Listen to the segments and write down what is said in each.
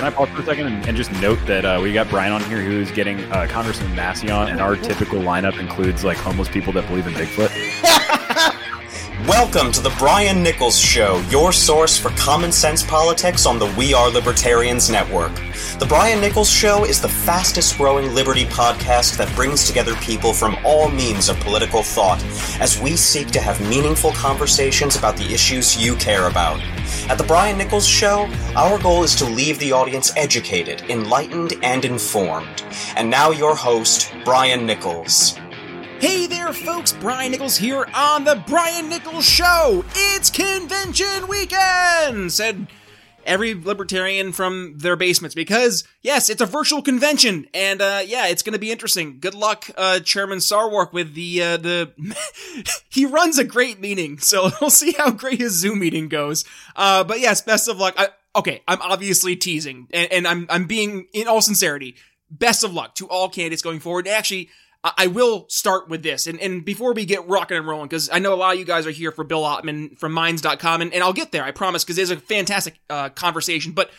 can I pause for a second and, and just note that uh, we got Brian on here who's getting uh, Congressman Massie on, and our typical lineup includes like homeless people that believe in Bigfoot. Welcome to the Brian Nichols Show, your source for common sense politics on the We Are Libertarians Network. The Brian Nichols Show is the fastest growing liberty podcast that brings together people from all means of political thought as we seek to have meaningful conversations about the issues you care about. At the Brian Nichols Show, our goal is to leave the audience educated, enlightened, and informed. And now, your host, Brian Nichols. Hey there, folks! Brian Nichols here on the Brian Nichols Show. It's convention weekend, said every libertarian from their basements because yes, it's a virtual convention, and uh, yeah, it's going to be interesting. Good luck, uh, Chairman Sarwark, with the uh, the. he runs a great meeting, so we'll see how great his Zoom meeting goes. Uh, but yes, best of luck. I, okay, I'm obviously teasing, and, and I'm I'm being in all sincerity. Best of luck to all candidates going forward. Actually. I will start with this. And, and before we get rocking and rolling, because I know a lot of you guys are here for Bill Ottman from Minds.com, and, and I'll get there, I promise, because it's a fantastic uh, conversation. But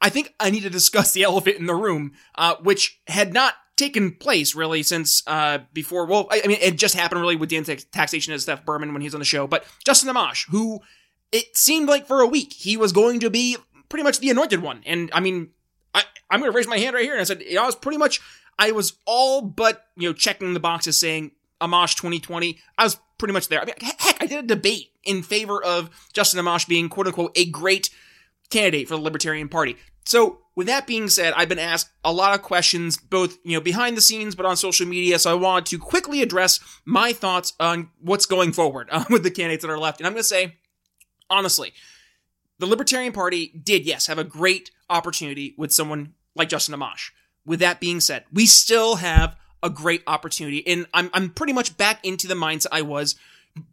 I think I need to discuss the elephant in the room, uh, which had not taken place really since uh, before. Well, I, I, mean, it just happened really with the taxation of Theft Behrman when he was on the show. But Justin Amash, who it seemed like for a week he was going to be pretty much the anointed one. And I mean, I, I'm going to raise my hand right here. And I said, know, I was pretty much I was all but, you know, checking the boxes saying Amash 2020. I was pretty much there. I mean, heck, I did a debate in favor of Justin Amash being quote unquote a great candidate for the Libertarian Party. So, with that being said, I've been asked a lot of questions, both, you know, behind the scenes, but on social media. So I want to quickly address my thoughts on what's going forward uh, with the candidates that are left. And I'm going to say, honestly, the Libertarian Party did, yes, have a great opportunity with someone like Justin Amash with that being said, we still have a great opportunity, and I'm I'm pretty much back into the mindset I was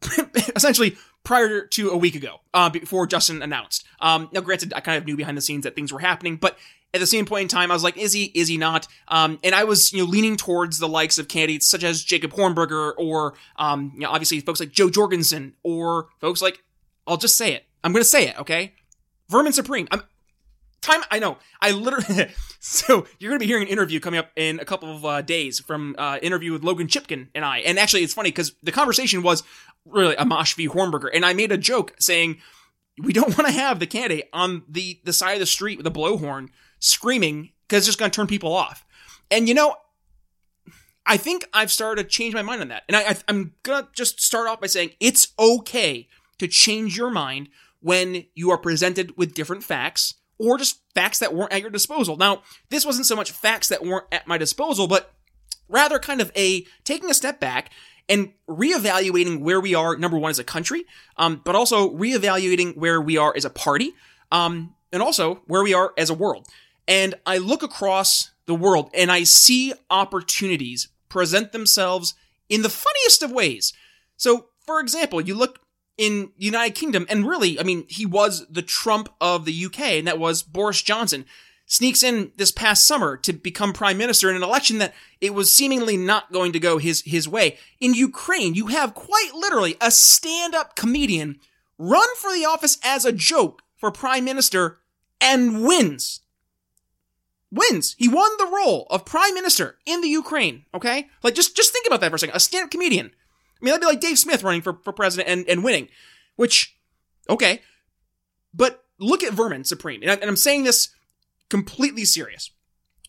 essentially prior to a week ago, uh, before Justin announced. Um, now, granted, I kind of knew behind the scenes that things were happening, but at the same point in time, I was like, is he, is he not? Um, and I was, you know, leaning towards the likes of candidates such as Jacob Hornberger or, um, you know, obviously folks like Jo Jorgensen or folks like, I'll just say it. I'm going to say it, okay? Vermin Supreme. I'm, time I know. I literally so you're gonna be hearing an interview coming up in a couple of uh, days from uh, interview with Logan Chipkin and I. And actually, it's funny because the conversation was really Amash v Hornberger, and I made a joke saying we don't want to have the candidate on the the side of the street with a blowhorn screaming because it's just gonna turn people off. And you know. I think I've started to change my mind on that. And I, I, I'm gonna just start off by saying it's okay to change your mind when you are presented with different facts or just facts that weren't at your disposal. Now, this wasn't so much facts that weren't at my disposal, but rather kind of a taking a step back and reevaluating where we are, number one, as a country, um, but also reevaluating where we are as a party, um, and also where we are as a world. And I look across the world and I see opportunities present themselves in the funniest of ways. So, for example, you look in United Kingdom. And really, I mean, he was the Trump of the UK, and that was Boris Johnson. Sneaks in this past summer to become prime minister in an election that it was seemingly not going to go his, his way. In Ukraine, you have quite literally a stand up comedian run for the office as a joke for prime minister and wins. Wins. He won the role of prime minister in the Ukraine. Okay? Like, just, just think about that for a second. A stand up comedian I mean, that'd be like Dave Smith running for, for president and, and winning, which, okay. But look at Vermin Supreme. And, I, I'm saying this completely serious.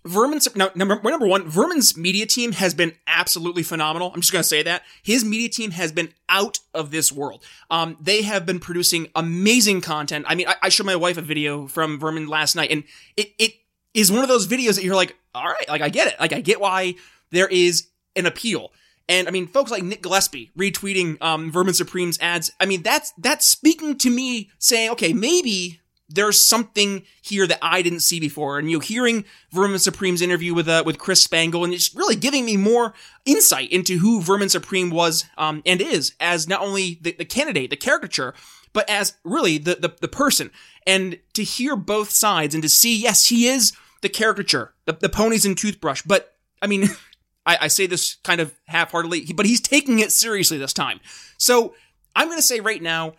Vermin, now, number, number one, Vermin's media team has been absolutely phenomenal. I'm just going to say that. His media team has been out of this world. Um, they have been producing amazing content. I mean, I, I showed my wife a video from Vermin last night, and it, it is one of those videos that you're like, all right, like, I get it. Like, I get why there is an appeal. And I mean, folks like Nick Gillespie retweeting um, Vermin Supreme's ads. I mean, that's that's speaking to me, saying, okay, maybe there's something here that I didn't see before. And you know, hearing Vermin Supreme's interview with uh, with Chris Spangle, and it's really giving me more insight into who Vermin Supreme was um, and is as not only the, the candidate, the caricature, but as really the, the the person. And to hear both sides and to see, yes, he is the caricature, the, the ponies and toothbrush, but I mean. I, I say this kind of half heartedly, but he's taking it seriously this time. So I'm going to say right now,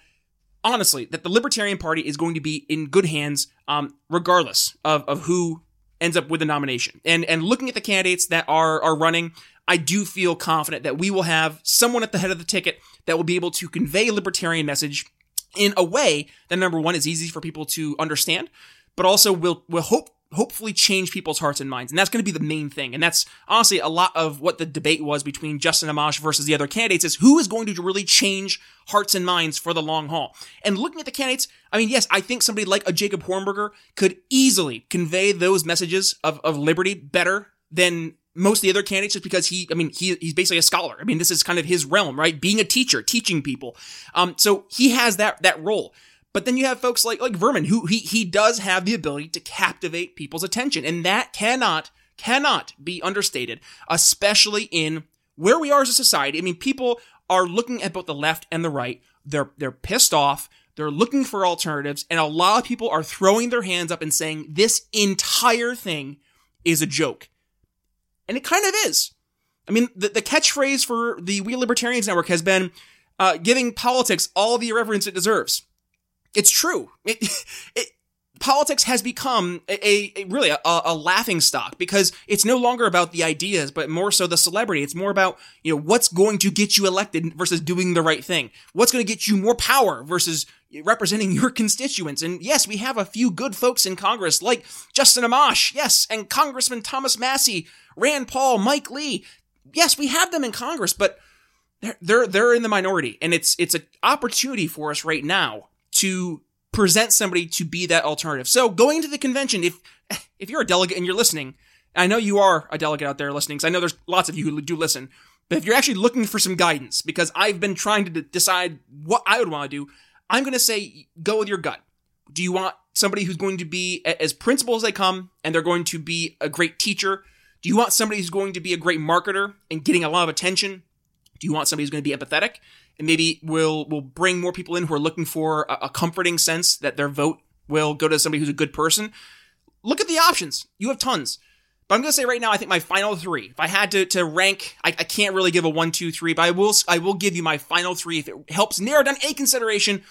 honestly that the Libertarian Party is going to be in good hands, um, regardless of, of who ends up with the nomination. And and looking at the candidates that are are running, I do feel confident that we will have someone at the head of the ticket that will be able to convey a libertarian message in a way that number one is easy for people to understand, but also will will hope hopefully change people's hearts and minds. And that's going to be the main thing. And that's honestly a lot of what the debate was between Justin Amash versus the other candidates is who is going to really change hearts and minds for the long haul. And looking at the candidates, I mean, yes, I think somebody like a Jacob Hornberger could easily convey those messages of, of liberty better than most of the other candidates just because he, I mean, he, he's basically a scholar. I mean, this is kind of his realm, right? Being a teacher, teaching people. Um, so he has that, that role. But then you have folks like like Vermin, who he he does have the ability to captivate people's attention, and that cannot cannot be understated, especially in where we are as a society. I mean, people are looking at both the left and the right. They're they're pissed off. They're looking for alternatives, and a lot of people are throwing their hands up and saying this entire thing is a joke, and it kind of is. I mean, the, the catchphrase for the We Libertarians Network has been uh, giving politics all the irreverence it deserves. It's true. It, it, politics has become a, a really a, a, laughing stock because it's no longer about the ideas, but more so the celebrity. It's more about, you know, what's going to get you elected versus doing the right thing. What's going to get you more power versus representing your constituents. And yes, we have a few good folks in Congress like Justin Amash. Yes. And Congressman Thomas Massie, Rand Paul, Mike Lee. Yes, we have them in Congress, but they're, they're, they're in the minority and it's, it's an opportunity for us right now to present somebody to be that alternative. So going to the convention, if if you're a delegate and you're listening, I know you are a delegate out there listening, because I know there's lots of you who do listen. But if you're actually looking for some guidance, because I've been trying to d- decide what I would want to do, I'm going to say go with your gut. Do you want somebody who's going to be as principled as they come, and they're going to be a great teacher? Do you want somebody who's going to be a great marketer and getting a lot of attention? Do you want somebody who's going to be empathetic? Maybe will will bring more people in who are looking for a, a comforting sense that their vote will go to somebody who's a good person. Look at the options. You have tons. But I'm gonna say right now, I think my final three. If I had to, to rank, I, I can't really give a one, two, three, but I will I will give you my final three if it helps narrow down a consideration.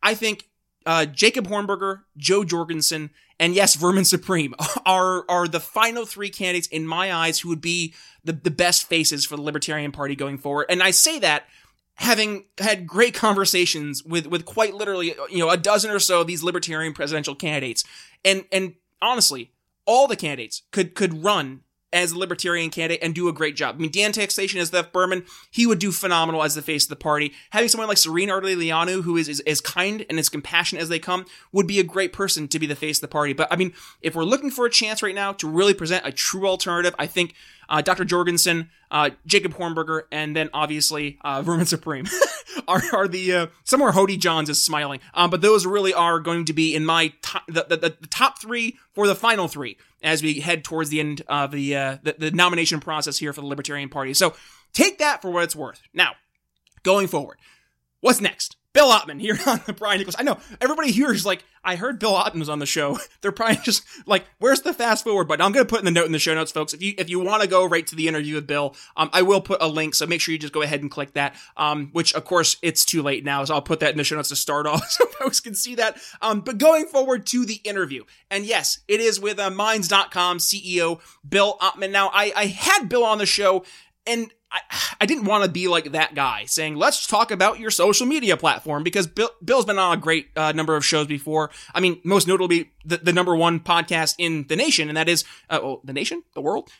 I think uh, Jacob Hornberger, Jo Jorgensen, and yes, Vermin Supreme are are the final three candidates in my eyes who would be the, the best faces for the Libertarian Party going forward. And I say that having had great conversations with with quite literally you know a dozen or so of these libertarian presidential candidates and and honestly all the candidates could could run as a libertarian candidate and do a great job. I mean, Dan Taxation as the Behrman, he would do phenomenal as the face of the party. Having someone like Serene Ardeleanu, who is, is as kind and as compassionate as they come, would be a great person to be the face of the party. But I mean, if we're looking for a chance right now to really present a true alternative, I think uh, Dr. Jorgensen, uh, Jacob Hornberger, and then obviously uh, Vermin Supreme are, are the uh, somewhere Hody Johns is smiling. Um, but those really are going to be in my top, the, the, the, top three for the final three as we head towards the end of the, uh, the the nomination process here for the Libertarian Party. So take that for what it's worth. Now, going forward, what's next? Bill Ottman here on the Brian Nichols. I know everybody here is like, I heard Bill Ottman was on the show. They're probably just like, where's the fast forward button? I'm going to put in the note in the show notes, folks. If you, if you want to go right to the interview with Bill, um, I will put a link. So make sure you just go ahead and click that. Um, which of course it's too late now. So I'll put that in the show notes to start off so folks can see that. Um, but going forward to the interview. And yes, it is with uh, Minds.com CEO Bill Ottman. Now I, I had Bill on the show and I, I didn't want to be like that guy saying, let's talk about your social media platform because Bill, Bill's been on a great uh, number of shows before. I mean, most notably the, the number one podcast in the nation, and that is, uh, well, the nation, the world,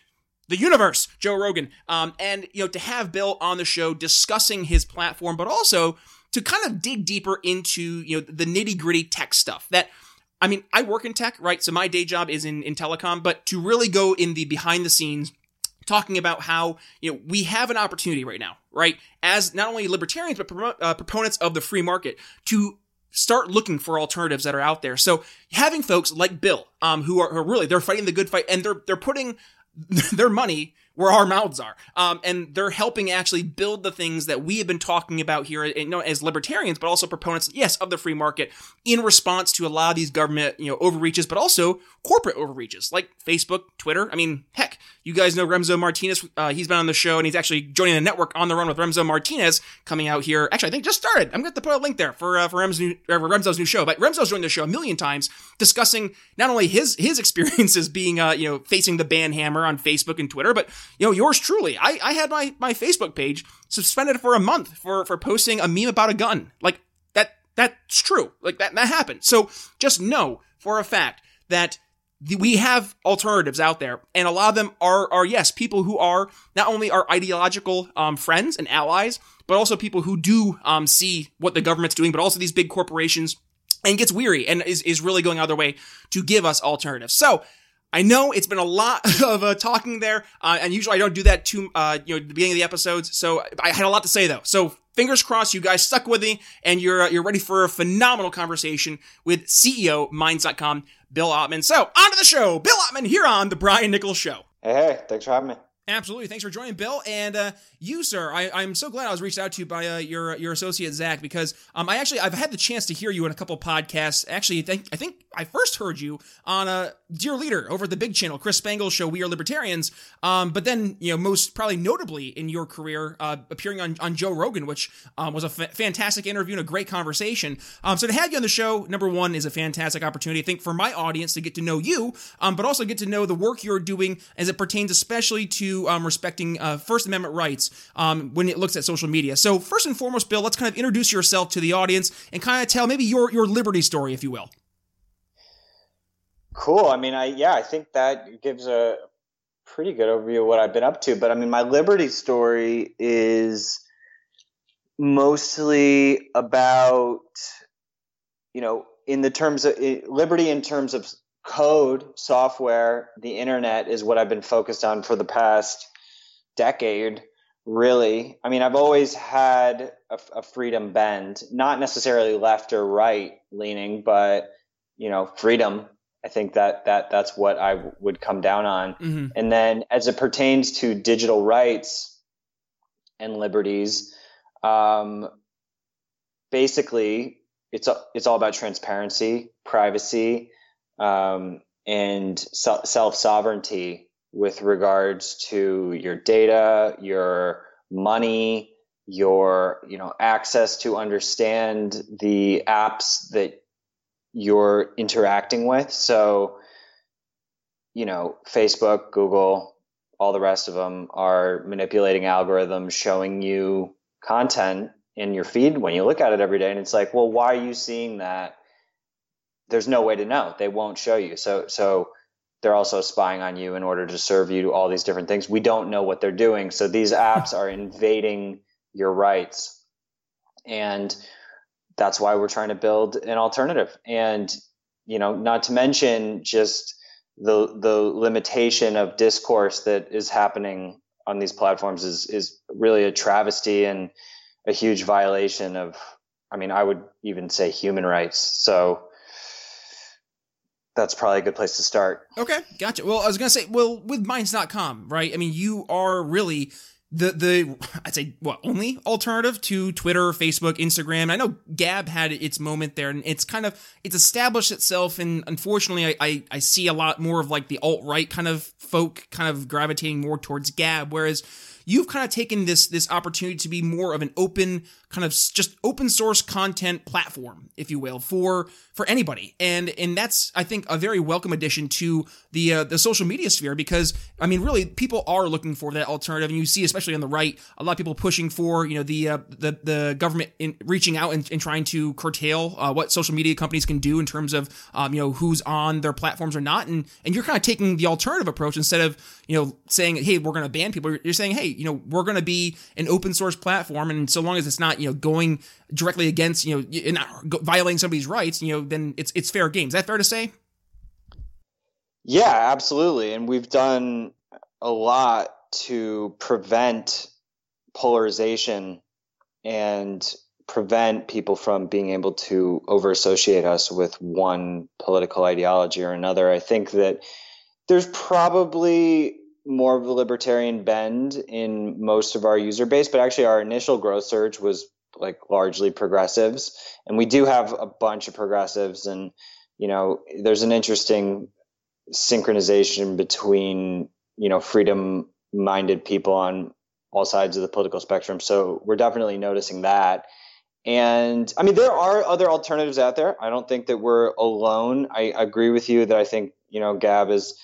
the universe, Joe Rogan. Um, and, you know, to have Bill on the show discussing his platform, but also to kind of dig deeper into, you know, the nitty gritty tech stuff that, I mean, I work in tech, right? So my day job is in, in telecom, but to really go in the behind the scenes talking about how you know we have an opportunity right now, right, as not only libertarians but pro- uh, proponents of the free market to start looking for alternatives that are out there. So having folks like Bill, um, who are, who are really they're fighting the good fight and they're they're putting their money where our mouths are. Um, and they're helping actually build the things that we have been talking about here, you know, as libertarians, but also proponents, yes, of the free market in response to a lot of these government, you know, overreaches, but also corporate overreaches like Facebook, Twitter. I mean, heck, you guys know Remso Martinez. Uh, he's been on the show and he's actually joining the network on the run with Remso Martinez coming out here. Actually, I think just started. I'm going to put a link there for, uh, for Remso's new, uh, Remso's new show, but Remso's joined the show a million times discussing not only his, his experiences being, uh, you know, facing the ban hammer on Facebook and Twitter, but, you know, yours truly. I, I had my, my Facebook page suspended for a month for, for posting a meme about a gun. Like, that, that's true. Like, that, that happened. So just know for a fact that we have alternatives out there, and a lot of them are are yes people who are not only our ideological um, friends and allies, but also people who do um, see what the government's doing, but also these big corporations, and gets weary and is is really going out of their way to give us alternatives. So. I know it's been a lot of uh, talking there, uh, and usually I don't do that too, uh, you know, the beginning of the episodes. So I had a lot to say though. So fingers crossed, you guys stuck with me, and you're uh, you're ready for a phenomenal conversation with CEO Minds.com, Bill Ottman. So, on to the show. Bill Ottman here on The Brian Nichols Show. Hey, hey, thanks for having me. Absolutely. Thanks for joining, Bill. And uh, you, sir, I, am so glad I was reached out to by uh, your your associate Zach because um, I actually I've had the chance to hear you in a couple podcasts. Actually, I think I think I first heard you on a uh, Dear Leader over at the Big Channel, Chris Spangle's show, We Are Libertarians. Um, but then you know most probably notably in your career uh, appearing on, on Joe Rogan, which um, was a fantastic interview and a great conversation. Um, so to have you on the show, number one, is a fantastic opportunity. I think for my audience to get to know you, um, but also get to know the work you're doing as it pertains especially to um, respecting uh, First Amendment rights um, when it looks at social media. So, first and foremost, Bill, let's kind of introduce yourself to the audience and kind of tell maybe your your liberty story, if you will. Cool. I mean, I yeah, I think that gives a pretty good overview of what I've been up to. But I mean, my liberty story is mostly about you know in the terms of liberty in terms of code, software, the internet is what I've been focused on for the past decade, really. I mean, I've always had a, a freedom bend, not necessarily left or right leaning, but you know, freedom. I think that that that's what I would come down on. Mm-hmm. And then as it pertains to digital rights and liberties, um, basically it's it's all about transparency, privacy, um, and self sovereignty with regards to your data, your money, your you know access to understand the apps that you're interacting with. So, you know, Facebook, Google, all the rest of them are manipulating algorithms showing you content in your feed when you look at it every day and it's like, well, why are you seeing that? there's no way to know. They won't show you. So so they're also spying on you in order to serve you all these different things. We don't know what they're doing. So these apps are invading your rights. And that's why we're trying to build an alternative. And you know, not to mention just the the limitation of discourse that is happening on these platforms is is really a travesty and a huge violation of I mean, I would even say human rights. So that's probably a good place to start. Okay, gotcha. Well, I was gonna say, well, with Minds.com, right? I mean, you are really the the I'd say what only alternative to Twitter, Facebook, Instagram. I know Gab had its moment there, and it's kind of it's established itself. And unfortunately, I I, I see a lot more of like the alt right kind of folk kind of gravitating more towards Gab, whereas you've kind of taken this this opportunity to be more of an open kind of just open source content platform, if you will, for for anybody. And and that's I think a very welcome addition to the uh, the social media sphere because I mean really people are looking for that alternative, and you see especially on the right a lot of people pushing for you know the uh, the the government in reaching out and, and trying to curtail uh, what social media companies can do in terms of um, you know who's on their platforms or not, and and you're kind of taking the alternative approach instead of you know saying hey we're going to ban people, you're saying hey you know we're going to be an open source platform, and so long as it's not you know going directly against you know not violating somebody's rights, you know then it's it's fair game. Is that fair to say? Yeah, absolutely, and we've done a lot to prevent polarization and prevent people from being able to over associate us with one political ideology or another. I think that there's probably more of a libertarian bend in most of our user base, but actually our initial growth surge was like largely progressives, and we do have a bunch of progressives, and you know, there's an interesting synchronization between you know freedom minded people on all sides of the political spectrum. So we're definitely noticing that. And I mean, there are other alternatives out there. I don't think that we're alone. I agree with you that I think, you know, Gab has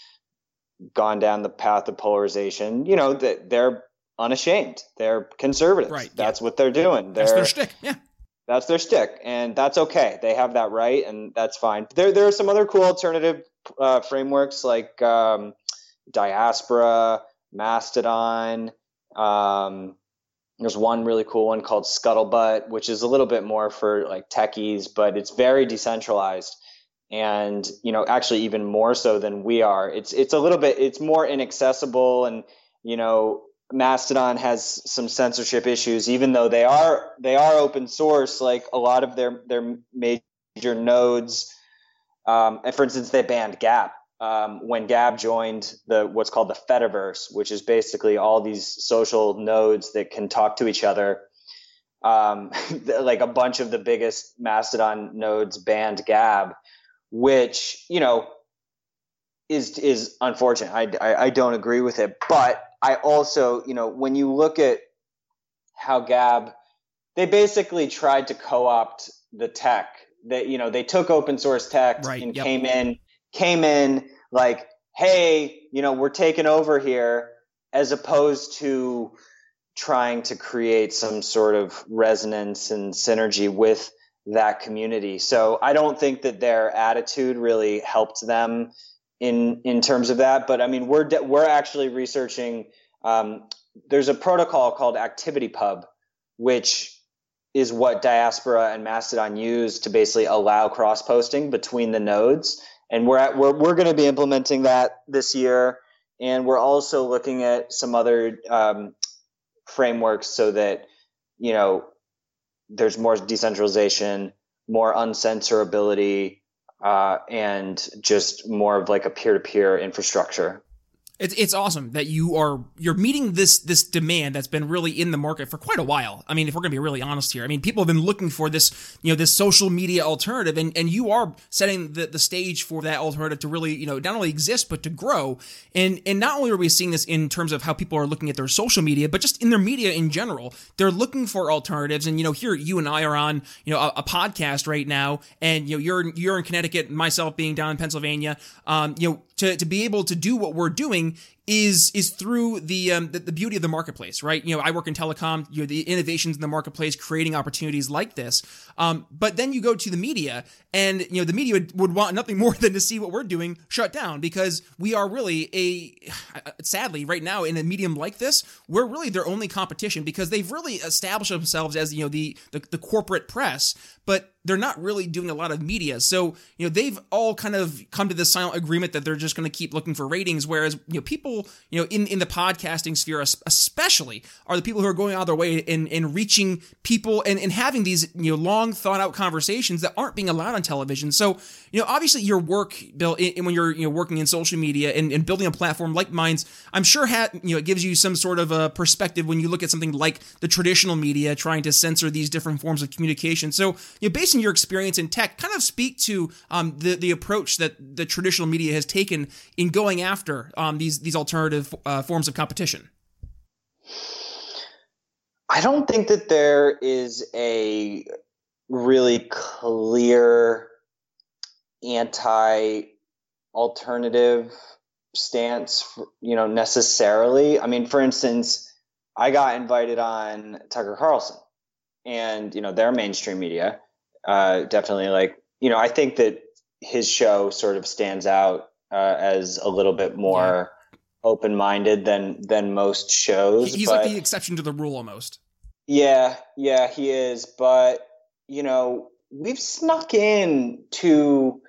gone down the path of polarization. You know, that they're unashamed. They're conservatives. Right. That's yeah. what they're doing. They're, that's their shtick. Yeah. That's their stick, and that's okay. They have that right, and that's fine. There, there are some other cool alternative uh, frameworks like um, Diaspora, Mastodon. Um, there's one really cool one called Scuttlebutt, which is a little bit more for like techies, but it's very decentralized and you know actually even more so than we are it's it's a little bit it's more inaccessible and you know mastodon has some censorship issues even though they are they are open source like a lot of their their major nodes um, and for instance they banned gab um, when Gab joined the what's called the Fediverse, which is basically all these social nodes that can talk to each other. Um, like a bunch of the biggest Mastodon nodes banned Gab, which you know is is unfortunate. I, I, I don't agree with it, but I also you know when you look at how Gab, they basically tried to co-opt the tech. That you know they took open source tech right, and yep. came in came in like, hey, you know, we're taking over here, as opposed to trying to create some sort of resonance and synergy with that community. So I don't think that their attitude really helped them in in terms of that. But I mean, we're de- we're actually researching. Um, there's a protocol called ActivityPub, which is what Diaspora and Mastodon use to basically allow cross posting between the nodes and we're at, we're we're going to be implementing that this year, and we're also looking at some other um, frameworks so that you know there's more decentralization, more uncensorability, uh, and just more of like a peer-to-peer infrastructure. It's it's awesome that you are you're meeting this this demand that's been really in the market for quite a while. I mean, if we're going to be really honest here, I mean, people have been looking for this you know this social media alternative, and and you are setting the the stage for that alternative to really you know not only exist but to grow. And and not only are we seeing this in terms of how people are looking at their social media, but just in their media in general, they're looking for alternatives. And you know, here you and I are on you know a, a podcast right now, and you know you're you're in Connecticut, myself being down in Pennsylvania. Um, you know to, to be able to do what we're doing is is through the, um, the, the beauty of the marketplace, right? You know, I work in telecom. You know, the innovations in the marketplace, creating opportunities like this. Um, but then you go to the media, and you know, the media would, would want nothing more than to see what we're doing shut down because we are really a sadly right now in a medium like this, we're really their only competition because they've really established themselves as you know the, the, the corporate press, but they're not really doing a lot of media. So, you know, they've all kind of come to this silent agreement that they're just going to keep looking for ratings. Whereas, you know, people, you know, in, in the podcasting sphere, especially, are the people who are going out of their way in, in reaching people and, and having these, you know, long thought out conversations that aren't being allowed on television. So, you know, obviously your work, Bill, when you're, you know, working in social media and, and building a platform like Minds, I'm sure, ha- you know, it gives you some sort of a perspective when you look at something like the traditional media trying to censor these different forms of communication. So, you know, based on your experience in tech, kind of speak to um, the the approach that the traditional media has taken in going after um, these these alternative uh, forms of competition. I don't think that there is a really clear anti alternative stance you know necessarily i mean for instance i got invited on tucker carlson and you know their mainstream media uh, definitely like you know i think that his show sort of stands out uh, as a little bit more yeah. open-minded than than most shows he's but, like the exception to the rule almost yeah yeah he is but you know we've snuck in to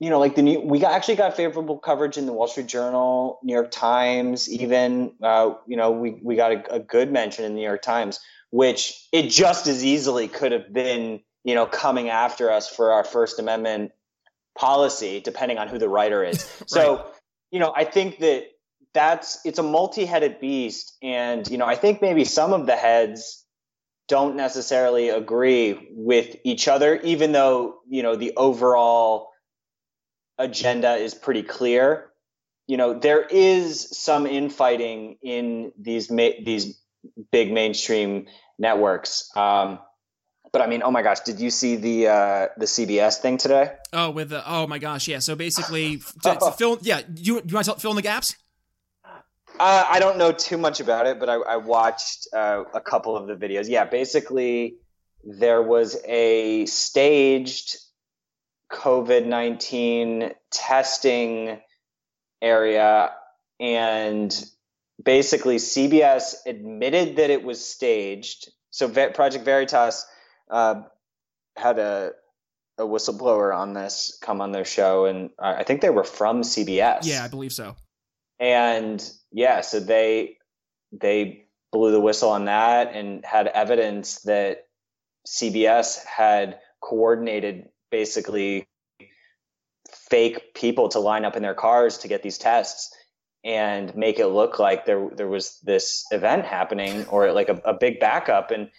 you know like the new we got, actually got favorable coverage in the wall street journal new york times even uh, you know we, we got a, a good mention in the new york times which it just as easily could have been you know, coming after us for our First Amendment policy, depending on who the writer is. right. So, you know, I think that that's it's a multi-headed beast and you know i think maybe some of the heads don't necessarily agree with each other even though you know the overall agenda is pretty clear you know there is some infighting in these ma- these big mainstream networks um, but I mean, oh my gosh, did you see the uh, the CBS thing today? Oh, with the oh my gosh, yeah. So basically, to, to fill, yeah. You you want to fill in the gaps? Uh, I don't know too much about it, but I, I watched uh, a couple of the videos. Yeah, basically, there was a staged COVID 19 testing area, and basically, CBS admitted that it was staged. So, Project Veritas uh, had a a whistleblower on this come on their show, and I think they were from CBS. Yeah, I believe so. And yeah, so they they blew the whistle on that and had evidence that CBS had coordinated basically fake people to line up in their cars to get these tests and make it look like there there was this event happening or like a, a big backup. And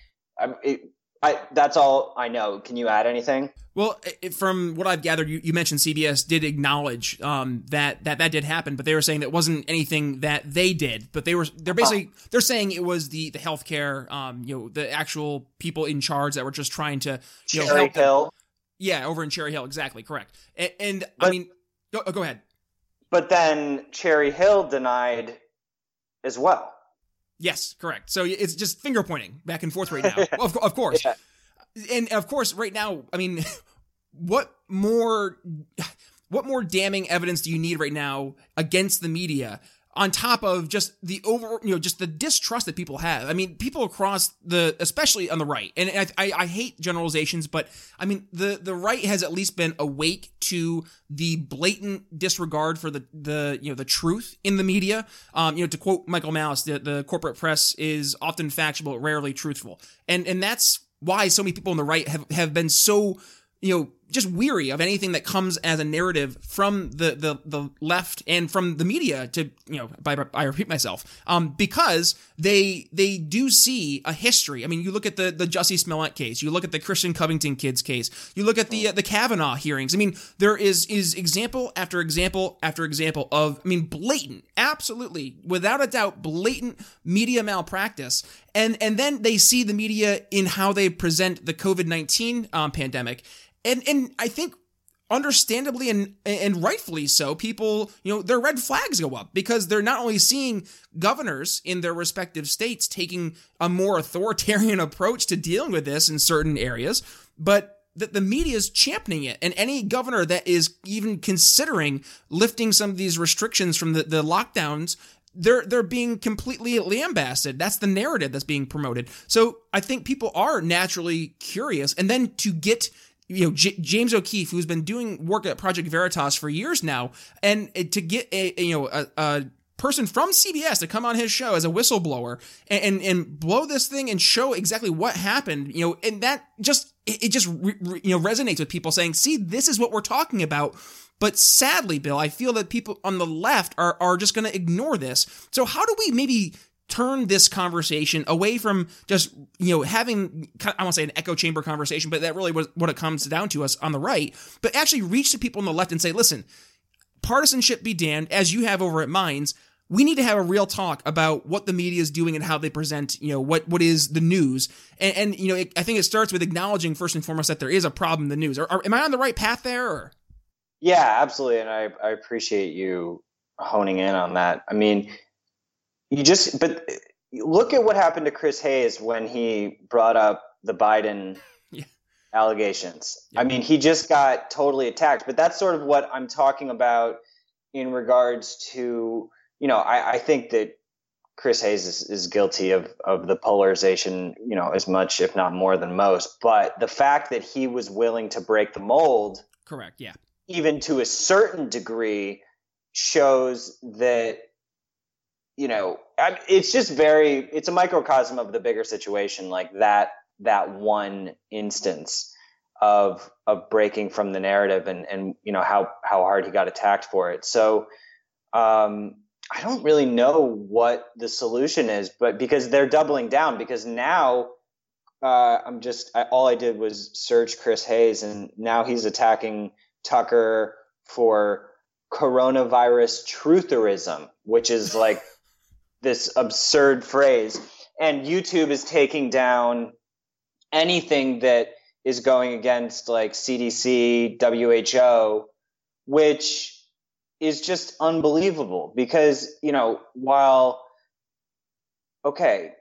it, I, that's all I know. Can you add anything? Well, it, from what I've gathered, you, you mentioned CBS did acknowledge um, that that that did happen, but they were saying that wasn't anything that they did. But they were they're basically oh. they're saying it was the the healthcare, um, you know, the actual people in charge that were just trying to you Cherry know, Hill. Them. Yeah, over in Cherry Hill, exactly correct. And, and but, I mean, go, go ahead. But then Cherry Hill denied as well. Yes, correct. So it's just finger pointing back and forth right now. of, of course. Yeah. And of course, right now, I mean, what more what more damning evidence do you need right now against the media on top of just the over, you know, just the distrust that people have. I mean, people across the, especially on the right, and I, I, I, hate generalizations, but I mean, the the right has at least been awake to the blatant disregard for the the you know the truth in the media. Um, you know, to quote Michael Malice, the the corporate press is often factual, rarely truthful, and and that's why so many people on the right have have been so you know just weary of anything that comes as a narrative from the the, the left and from the media to you know by, I repeat myself. Um, because they they do see a history. I mean you look at the the Jussie Smollett case. You look at the Christian Covington kids case. You look at the uh, the Kavanaugh hearings. I mean there is is example after example after example of I mean blatant absolutely without a doubt blatant media malpractice. And and then they see the media in how they present the COVID-19 um, pandemic and and I think understandably and and rightfully so people you know their red flags go up because they're not only seeing governors in their respective states taking a more authoritarian approach to dealing with this in certain areas but that the media is championing it and any governor that is even considering lifting some of these restrictions from the, the lockdowns they're they're being completely lambasted. That's the narrative that's being promoted. So I think people are naturally curious, and then to get you know J- James O'Keefe, who's been doing work at Project Veritas for years now, and to get a, a you know a, a, person from CBS to come on his show as a whistleblower and, and, and blow this thing and show exactly what happened, you know, and that just it, just re, re, you know resonates with people saying, "See, this is what we're talking about." But sadly, Bill, I feel that people on the left are, are just going to ignore this. So, how do we maybe turn this conversation away from just you know having I won't say an echo chamber conversation, but that really was what it comes down to us on the right. But actually reach to people on the left and say, listen, partisanship be damned, as you have over at Minds. We need to have a real talk about what the media is doing and how they present, you know, what what is the news, and, and you know, it, I think it starts with acknowledging first and foremost that there is a problem in the news. Or, am I on the right path there? Or? Yeah, absolutely, and I I appreciate you honing in on that. I mean, you just but look at what happened to Chris Hayes when he brought up the Biden yeah. allegations. Yeah. I mean, he just got totally attacked. But that's sort of what I'm talking about in regards to, you know, I, I think that Chris Hayes is, is guilty of, of the polarization, you know, as much, if not more than most. But the fact that he was willing to break the mold, correct, yeah, even to a certain degree, shows that you know, it's just very, it's a microcosm of the bigger situation, like that, that one instance of, of breaking from the narrative and, and, you know, how, how hard he got attacked for it. So, um, I don't really know what the solution is, but because they're doubling down, because now uh, I'm just I, all I did was search Chris Hayes, and now he's attacking Tucker for coronavirus trutherism, which is like this absurd phrase. And YouTube is taking down anything that is going against like CDC, WHO, which is just unbelievable because, you know, while, okay,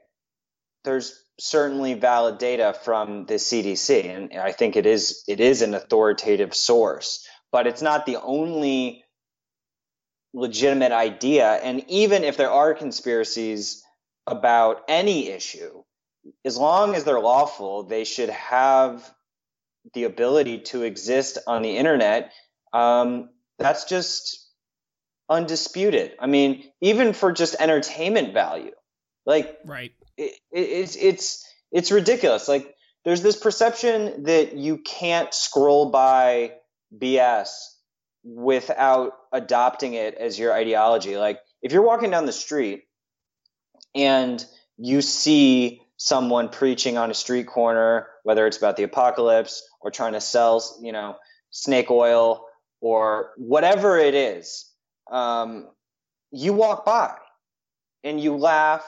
there's certainly valid data from the CDC, and I think it is it is an authoritative source, but it's not the only legitimate idea. And even if there are conspiracies about any issue, as long as they're lawful, they should have the ability to exist on the internet. Um, that's just undisputed. I mean, even for just entertainment value, like right, it, it, it's it's it's ridiculous. Like there's this perception that you can't scroll by BS without adopting it as your ideology. Like if you're walking down the street and you see someone preaching on a street corner, whether it's about the apocalypse or trying to sell, you know, snake oil or whatever it is, um, you walk by and you laugh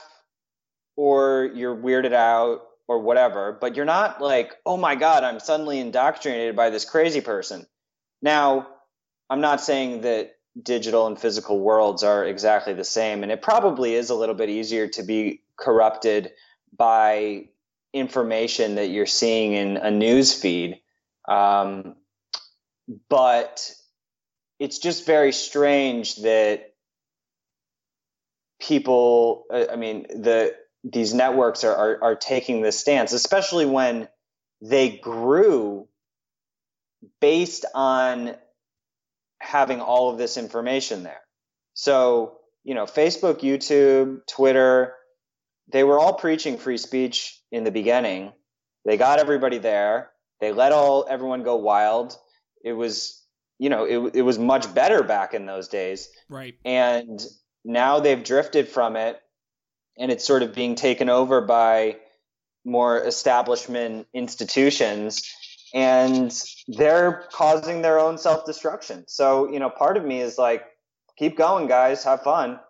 or you're weirded out or whatever, but you're not like, oh my God, I'm suddenly indoctrinated by this crazy person. Now, I'm not saying that digital and physical worlds are exactly the same, and it probably is a little bit easier to be corrupted by information that you're seeing in a news feed. Um, but it's just very strange that people, I mean, the these networks are, are, are taking this stance, especially when they grew based on having all of this information there. So, you know, Facebook, YouTube, Twitter, they were all preaching free speech in the beginning. They got everybody there. They let all everyone go wild. It was, you know, it, it was much better back in those days. Right. And now they've drifted from it and it's sort of being taken over by more establishment institutions and they're causing their own self-destruction. So you know part of me is like keep going guys have fun.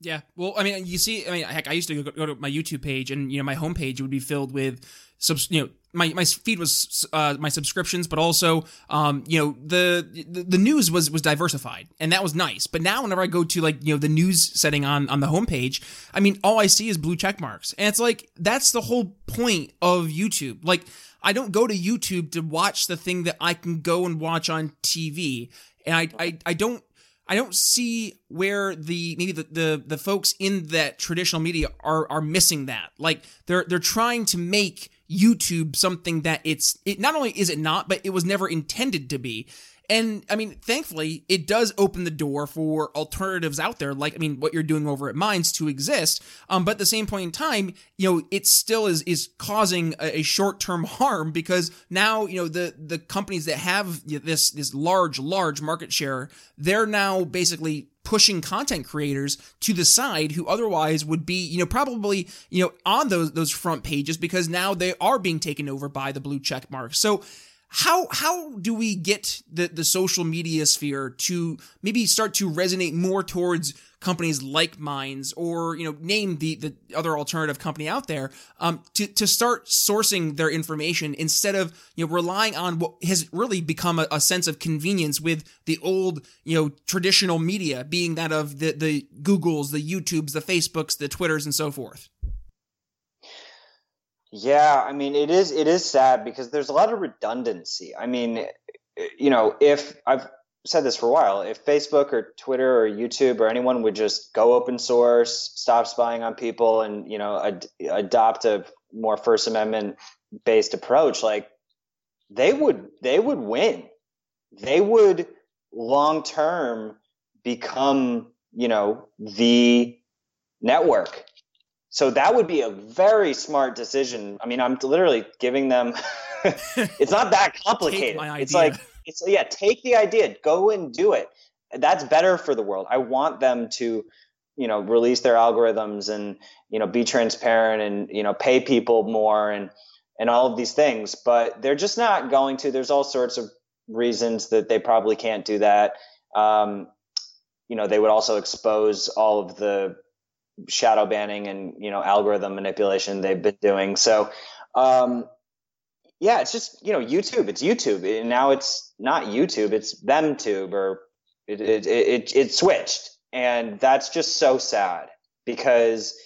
Yeah well i mean you see i mean heck i used to go, to my youtube page and you know my homepage would be filled with subs you know my, my feed was uh, my subscriptions, but also um, you know the, the, the news was was diversified, and that was nice. But now whenever I go to like you know the news setting on on the homepage, I mean all I see is blue check marks, and it's like that's the whole point of YouTube. Like I don't go to YouTube to watch the thing that I can go and watch on TV, and I I, I don't I don't see where the maybe the, the the folks in that traditional media are are missing that. Like they're they're trying to make YouTube something that it's it not only is it not, but it was never intended to be. And I mean, thankfully, it does open the door for alternatives out there, like I mean, what you're doing over at Minds to exist. Um, but at the same point in time, you know, it still is is causing a, a short term harm because now you know the the companies that have this this large large market share, they're now basically pushing content creators to the side who otherwise would be, you know, probably, you know, on those those front pages because now they are being taken over by the blue check mark. So how how do we get the the social media sphere to maybe start to resonate more towards companies like Minds or you know name the the other alternative company out there um, to to start sourcing their information instead of you know relying on what has really become a, a, sense of convenience with the old you know traditional media being that of the the Googles, the YouTubes, the Facebooks, the Twitters, and so forth. Yeah, I mean it is it is sad because there's a lot of redundancy. I mean, you know, if I've said this for a while. If Facebook or Twitter or YouTube or anyone would just go open source, stop spying on people, and you know ad- adopt a more First Amendment based approach, like they would they would win. They would long term become you know the network. So that would be a very smart decision. I mean, I'm literally giving them. it's not that complicated. It's like it's yeah, take the idea, go and do it. That's better for the world. I want them to you know release their algorithms and you know be transparent and you know pay people more and and all of these things but they're just not going to there's all sorts of reasons that they probably can't do that um, you know they would also expose all of the shadow banning and you know algorithm manipulation they've been doing so um, yeah it's just you know youtube it's youtube and now it's not youtube it's themtube or it it, it, it switched and that's just so sad because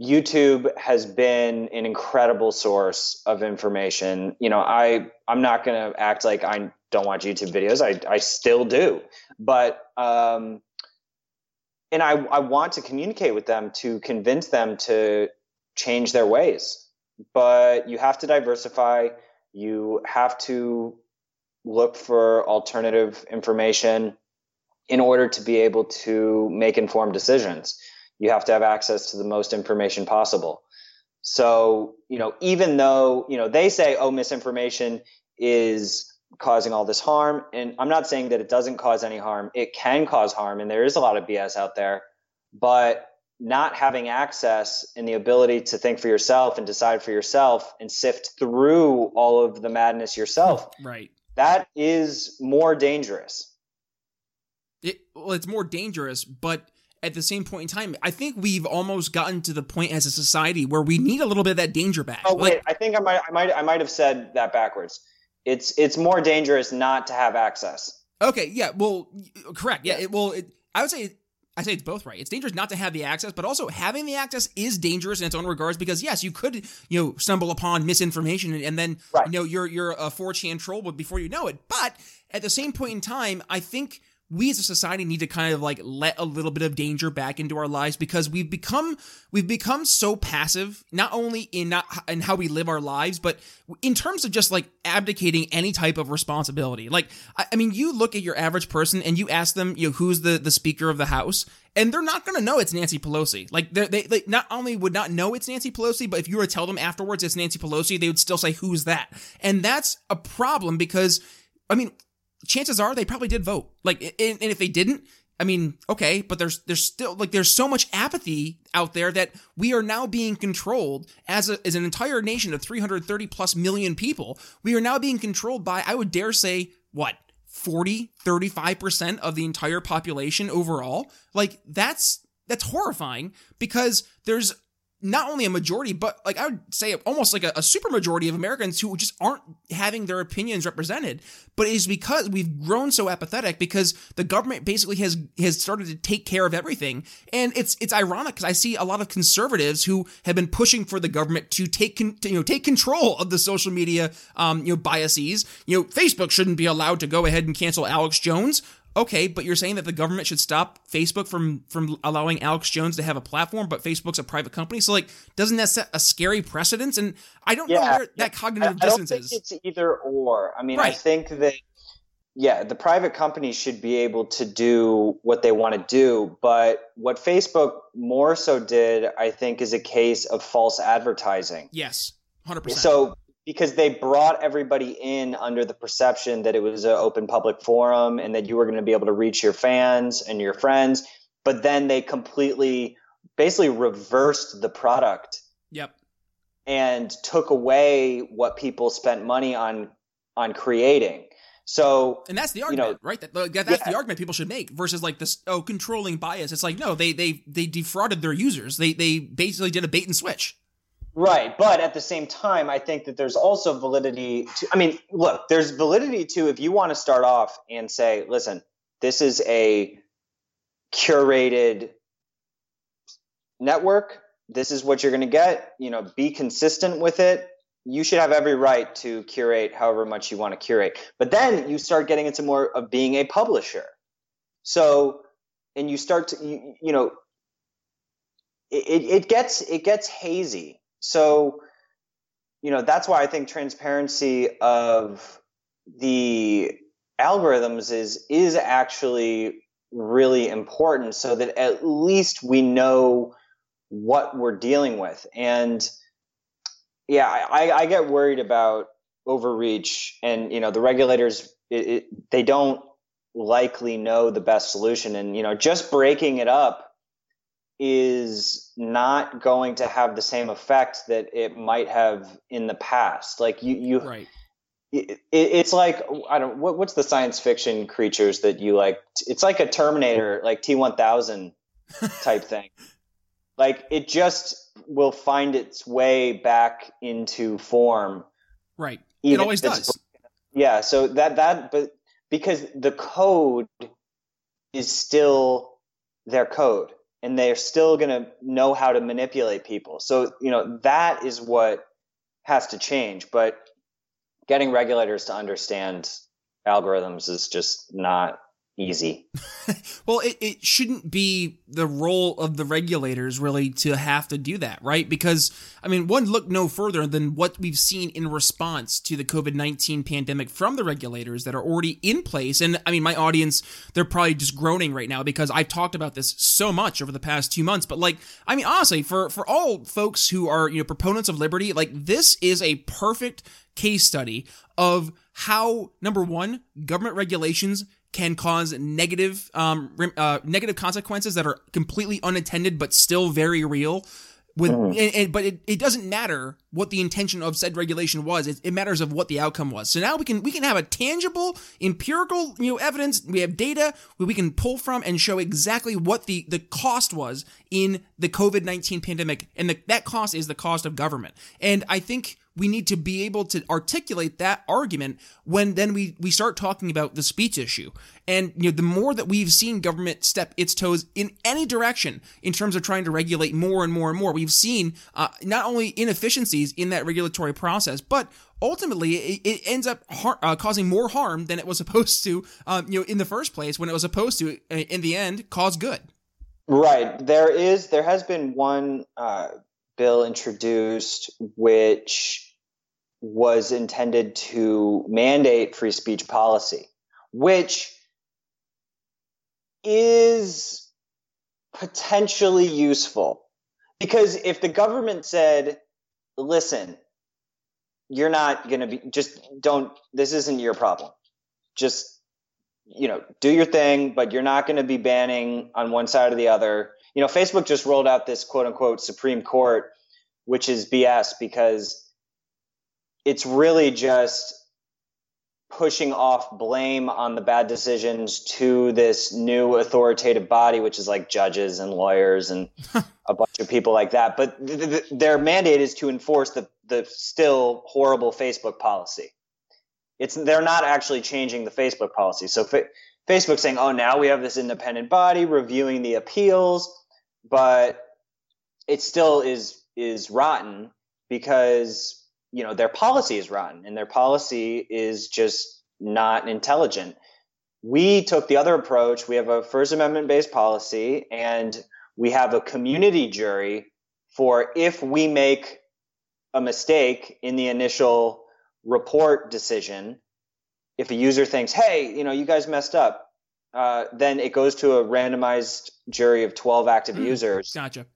YouTube has been an incredible source of information. You know, I I'm not to act like I don't watch YouTube videos. I I still do, but um, and I I want to communicate with them to convince them to change their ways. But you have to diversify. You have to look for alternative information in order to be able to make informed decisions. You have to have access to the most information possible. So, you know, even though, you know, they say, oh, misinformation is causing all this harm. And I'm not saying that it doesn't cause any harm. It can cause harm, and there is a lot of BS out there. But not having access and the ability to think for yourself and decide for yourself and sift through all of the madness yourself. Right. That is more dangerous. It, well, it's more dangerous, but at the same point in time, I think we've almost gotten to the point as a society where we need a little bit of that danger back. Oh wait, like, I think I might, I might, I might have said that backwards. It's it's more dangerous not to have access. Okay, yeah, well, correct. Yeah, it, well, it, I would say I say it's both right. It's dangerous not to have the access, but also having the access is dangerous in its own regards because yes, you could you know stumble upon misinformation and, and then right. you know you're you're a 4chan troll but before you know it. But at the same point in time, I think we as a society need to kind of like let a little bit of danger back into our lives because we've become we've become so passive not only in not in how we live our lives but in terms of just like abdicating any type of responsibility like i, I mean you look at your average person and you ask them you know who's the the speaker of the house and they're not going to know it's Nancy Pelosi. Like they they not only would not know it's Nancy Pelosi, but if you were to tell them afterwards it's Nancy Pelosi, they would still say who's that? And that's a problem because I mean, chances are they probably did vote. Like, and, and if they didn't, I mean, okay, but there's there's still like there's so much apathy out there that we are now being controlled as a, as an entire nation of 330 plus million people. We are now being controlled by I would dare say what 40 35% of the entire population overall. Like that's that's horrifying because there's not only a majority, but like I would say almost like a, a super majority of Americans who just aren't having their opinions represented. But it is because we've grown so apathetic because the government basically has has started to take care of everything. And it's it's ironic because I see a lot of conservatives who have been pushing for the government to take con, to, you know take control of the social media um, you know biases. You know, Facebook shouldn't be allowed to go ahead and cancel Alex Jones okay, but you're saying that the government should stop Facebook from from allowing Alex Jones to have a platform, but Facebook's a private company. So like, doesn't that set a scary precedence? And I don't yeah, know where that cognitive I, dissonance I don't think is. It's either or. I mean, right. I think that yeah, the private companies should be able to do what they want to do, but what Facebook more so did, I think, is a case of false advertising. Yes, hundred percent. So because they brought everybody in under the perception that it was an open public forum and that you were going to be able to reach your fans and your friends but then they completely basically reversed the product yep and took away what people spent money on on creating so and that's the argument, you know, right? That, that's yeah. the argument people should make versus like this oh controlling bias. It's like no, they they they defrauded their users. They they basically did a bait and switch. Right. But at the same time, I think that there's also validity to, I mean, look, there's validity to if you want to start off and say, listen, this is a curated network. This is what you're going to get. You know, be consistent with it. You should have every right to curate however much you want to curate. But then you start getting into more of being a publisher. So, and you start to, you, you know, it, it gets it gets hazy so you know that's why i think transparency of the algorithms is is actually really important so that at least we know what we're dealing with. And yeah i, I get worried about overreach and you know the regulators it, it, they don't likely know the best solution. And you know just breaking it up is not going to have the same effect that it might have in the past. Like you, you, Right. it, it's like I don't what, what's the science fiction creatures that you like? It's like a Terminator, like T one thousand type thing. Like it just will find its way back into form. Right. it always does. Yeah. So that that but because the code is still their code, and they're still going to know how to manipulate people. So you know that is what has to change. But getting regulators to understand algorithms is just not easy. Well, it, it shouldn't be the role of the regulators really to have to do that, right? Because, I mean, one look no further than what we've seen in response to the COVID 19 pandemic from the regulators that are already in place. And I mean, my audience, they're probably just groaning right now because I've talked about this so much over the past two months. But, like, I mean, honestly, for, for all folks who are, you know, proponents of liberty, like, this is a perfect case study of how, number one, government regulations can cause negative um uh, negative consequences that are completely unintended but still very real. With and, and- but it, it doesn't matter what the intention of said regulation was. It, it matters of what the outcome was. So now we can we can have a tangible empirical you know evidence. We have data where we can pull from and show exactly what the the cost was in the covid-19 pandemic. And the, that cost is the cost of government. And i think we need to be able to articulate that argument when then we we start talking about the speech issue and you know the more that we've seen government step its toes in any direction in terms of trying to regulate more and more and more we've seen uh, not only inefficiencies in that regulatory process but ultimately it, it ends up har- uh, causing more harm than it was supposed to um, you know in the first place when it was supposed to uh, in the end cause good Right. There is there has been one uh, bill introduced which was intended to mandate free speech policy, which is potentially useful because if the government said, "Listen, you're not going to be just don't this isn't your problem. Just you know, do your thing, but you're not going to be banning on one side or the other. You know, Facebook just rolled out this quote unquote Supreme Court, which is BS because it's really just pushing off blame on the bad decisions to this new authoritative body, which is like judges and lawyers and a bunch of people like that. But th- th- their mandate is to enforce the, the still horrible Facebook policy it's they're not actually changing the Facebook policy. So fa- Facebook saying, "Oh, now we have this independent body reviewing the appeals," but it still is is rotten because you know their policy is rotten and their policy is just not intelligent. We took the other approach. We have a First Amendment based policy and we have a community jury for if we make a mistake in the initial report decision if a user thinks hey you know you guys messed up uh, then it goes to a randomized jury of 12 active users gotcha.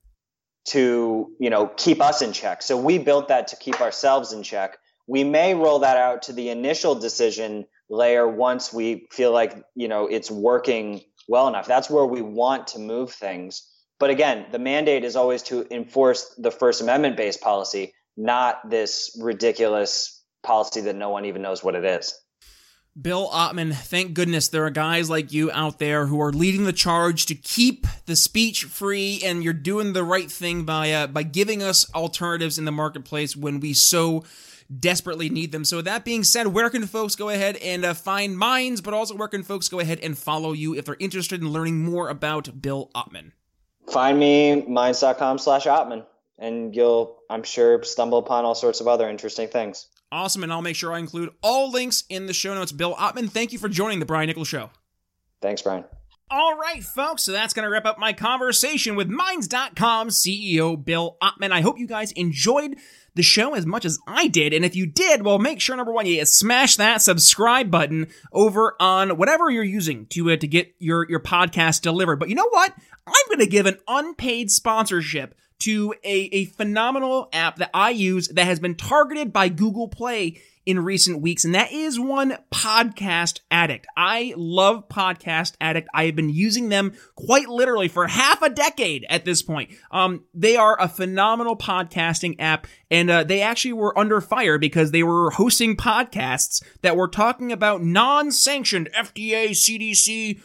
to you know keep us in check. So we built that to keep ourselves in check. We may roll that out to the initial decision layer once we feel like you know it's working well enough. That's where we want to move things. But again the mandate is always to enforce the first amendment based policy not this ridiculous policy that no one even knows what it is Bill Ottman, thank goodness there are guys like you out there who are leading the charge to keep the speech free, and you're doing the right thing by uh, by giving us alternatives in the marketplace when we so desperately need them. So, with that being said, where can folks go ahead and uh, find Minds, but also where can folks go ahead and follow you if they're interested in learning more about Bill Ottman? find me minds.com slash ottman and you'll i'm sure stumble upon all sorts of other interesting things Awesome, and I'll make sure I include all links in the show notes. Bill Ottman, thank you for joining the Brian Nichols Show. thanks brian All right, folks, so that's going to wrap up my conversation with Minds.com CEO Bill Ottman. I hope you guys enjoyed the show as much as I did. And if you did, well, make sure, number one, you smash that subscribe button over on whatever you're using to, uh, to get your, your podcast delivered. But you know what? I'm going to give an unpaid sponsorship to a, a phenomenal app that I use that has been targeted by Google Play in recent weeks, and that is one Podcast Addict. I love Podcast Addict. I have been using them quite literally for half a decade at this point. Um, they are a phenomenal podcasting app, and uh, they actually were under fire because they were hosting podcasts that were talking about non-sanctioned FDA, CDC,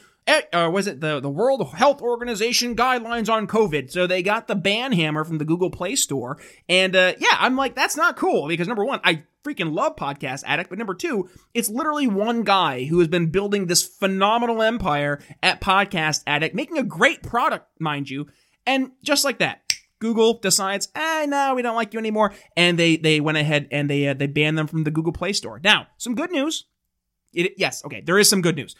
uh, was it the, the World Health Organization guidelines on COVID? So they got the ban hammer from the Google Play Store. And uh, yeah, I'm like, that's not cool because number one, I freaking love Podcast Addict, but number two, it's literally one guy who has been building this phenomenal empire at Podcast Addict, making a great product, mind you. And just like that, Google decides, eh, no, we don't like you anymore, and they they went ahead and they uh, they banned them from the Google Play Store. Now, some good news. It, yes, okay, there is some good news.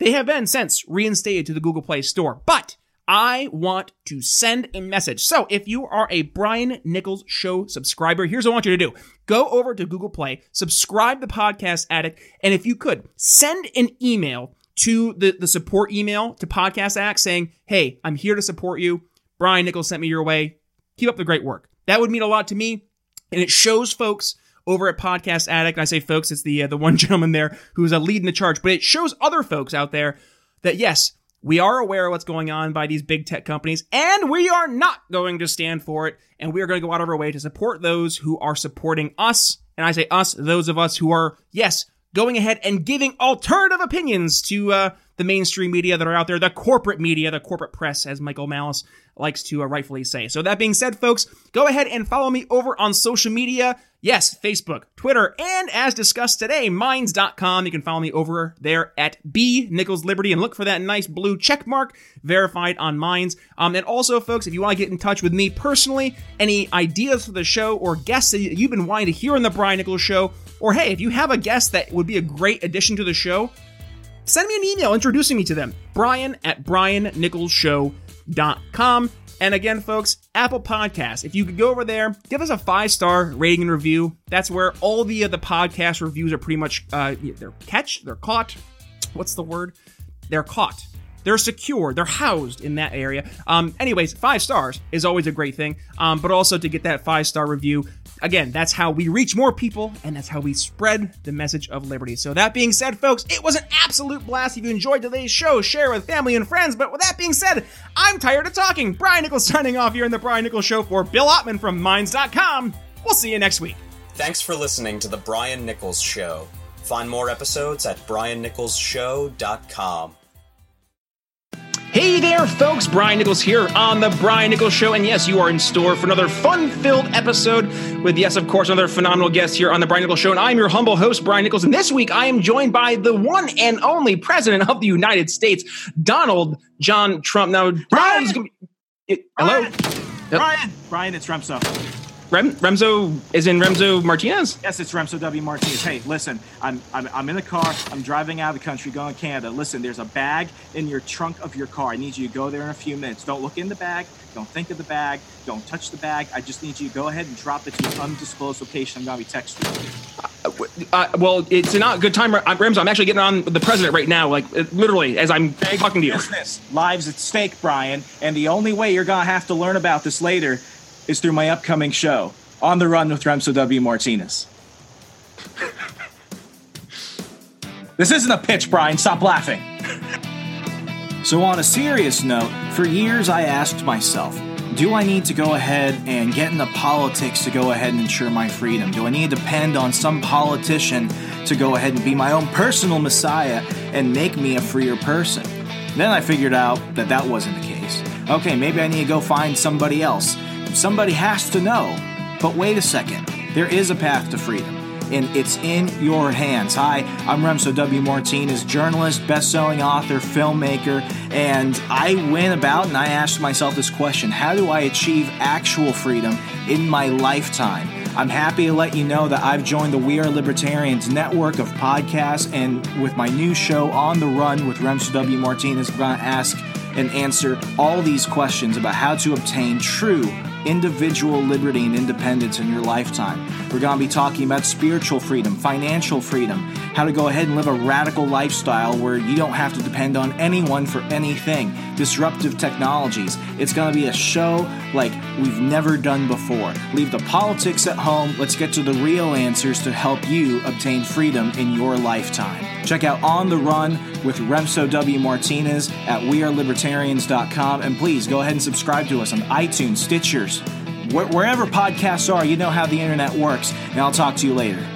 They have been since reinstated to the Google Play Store, but I want to send a message. So if you are a Brian Nichols Show subscriber, here's what I want you to do. Go over to Google Play, subscribe to Podcast Addict, and if you could, send an email to the, the support email to Podcast Addict saying, hey, I'm here to support you. Brian Nichols sent me your way. Keep up the great work. That would mean a lot to me, and it shows folks over at Podcast Addict. I say folks, it's the uh, the one gentleman there who's uh, leading the charge, but it shows other folks out there that yes, we are aware of what's going on by these big tech companies, and we are not going to stand for it, and we are going to go out of our way to support those who are supporting us. And I say us, those of us who are, yes, going ahead and giving alternative opinions to uh, the mainstream media that are out there, the corporate media, the corporate press, as Michael Malice likes to uh, rightfully say. So, that being said, folks, go ahead and follow me over on social media. Yes, Facebook, Twitter, and as discussed today, Minds.com. You can follow me over there at B Nichols Liberty and look for that nice blue check mark verified on Minds. Um, and also, folks, if you want to get in touch with me personally, any ideas for the show or guests that you've been wanting to hear on the Brian Nichols Show, or hey, if you have a guest that would be a great addition to the show, send me an email introducing me to them. Brian at briannicholsshow.com. And again, folks, Apple Podcasts. If you could go over there, give us a five star rating and review. That's where all the the podcast reviews are pretty much uh, they're catch, they're caught. What's the word? They're caught. They're secure. They're housed in that area. Um, anyways, five stars is always a great thing. Um, but also to get that five star review, again, that's how we reach more people and that's how we spread the message of liberty. So that being said, folks, it was an absolute blast. If you enjoyed today's show, share with family and friends. But with that being said, I'm tired of talking. Brian Nichols signing off here in the Brian Nichols Show for Bill Ottman from Minds.com. We'll see you next week. Thanks for listening to the Brian Nichols Show. Find more episodes at briannicholsshow.com. Hey there, folks. Brian Nichols here on The Brian Nichols Show. And yes, you are in store for another fun filled episode with, yes, of course, another phenomenal guest here on The Brian Nichols Show. And I'm your humble host, Brian Nichols. And this week, I am joined by the one and only President of the United States, Donald John Trump. Now, Brian! Be- Hello? Brian! Brian, it's Remso. Rem- Remso is in Remso Martinez? Yes, it's Remso W. Martinez. Hey, listen, I'm, I'm, I'm in the car. I'm driving out of the country, going to Canada. Listen, there's a bag in your trunk of your car. I need you to go there in a few minutes. Don't look in the bag. Don't think of the bag. Don't touch the bag. I just need you to go ahead and drop it to an undisclosed location. I'm going to be texting you. Uh, uh, well, it's not a good time. I'm, uh, Remso, I'm actually getting on with the president right now, like uh, literally as I'm talking to you. Business. Lives at stake, Brian. And the only way you're going to have to learn about this later is through my upcoming show, On the Run with Remso W. Martinez. this isn't a pitch, Brian. Stop laughing. So, on a serious note, for years I asked myself, do I need to go ahead and get into politics to go ahead and ensure my freedom? Do I need to depend on some politician to go ahead and be my own personal messiah and make me a freer person? Then I figured out that that wasn't the case. Okay, maybe I need to go find somebody else. Somebody has to know. But wait a second, there is a path to freedom and it's in your hands. Hi, I'm Remso W. Martinez, journalist, best-selling author, filmmaker, and I went about and I asked myself this question: How do I achieve actual freedom in my lifetime? I'm happy to let you know that I've joined the We Are Libertarians network of podcasts, and with my new show On the Run with Remso W. Martinez, I'm going to ask and answer all these questions about how to obtain true individual liberty and independence in your lifetime. We're going to be talking about spiritual freedom, financial freedom, how to go ahead and live a radical lifestyle where you don't have to depend on anyone for anything, disruptive technologies. It's going to be a show like we've never done before. Leave the politics at home. Let's get to the real answers to help you obtain freedom in your lifetime. Check out On the Run with Remso W. Martinez at wearelibertarians.com. And please go ahead and subscribe to us on iTunes, Stitchers, wherever podcasts are. You know how the internet works. And I'll talk to you later.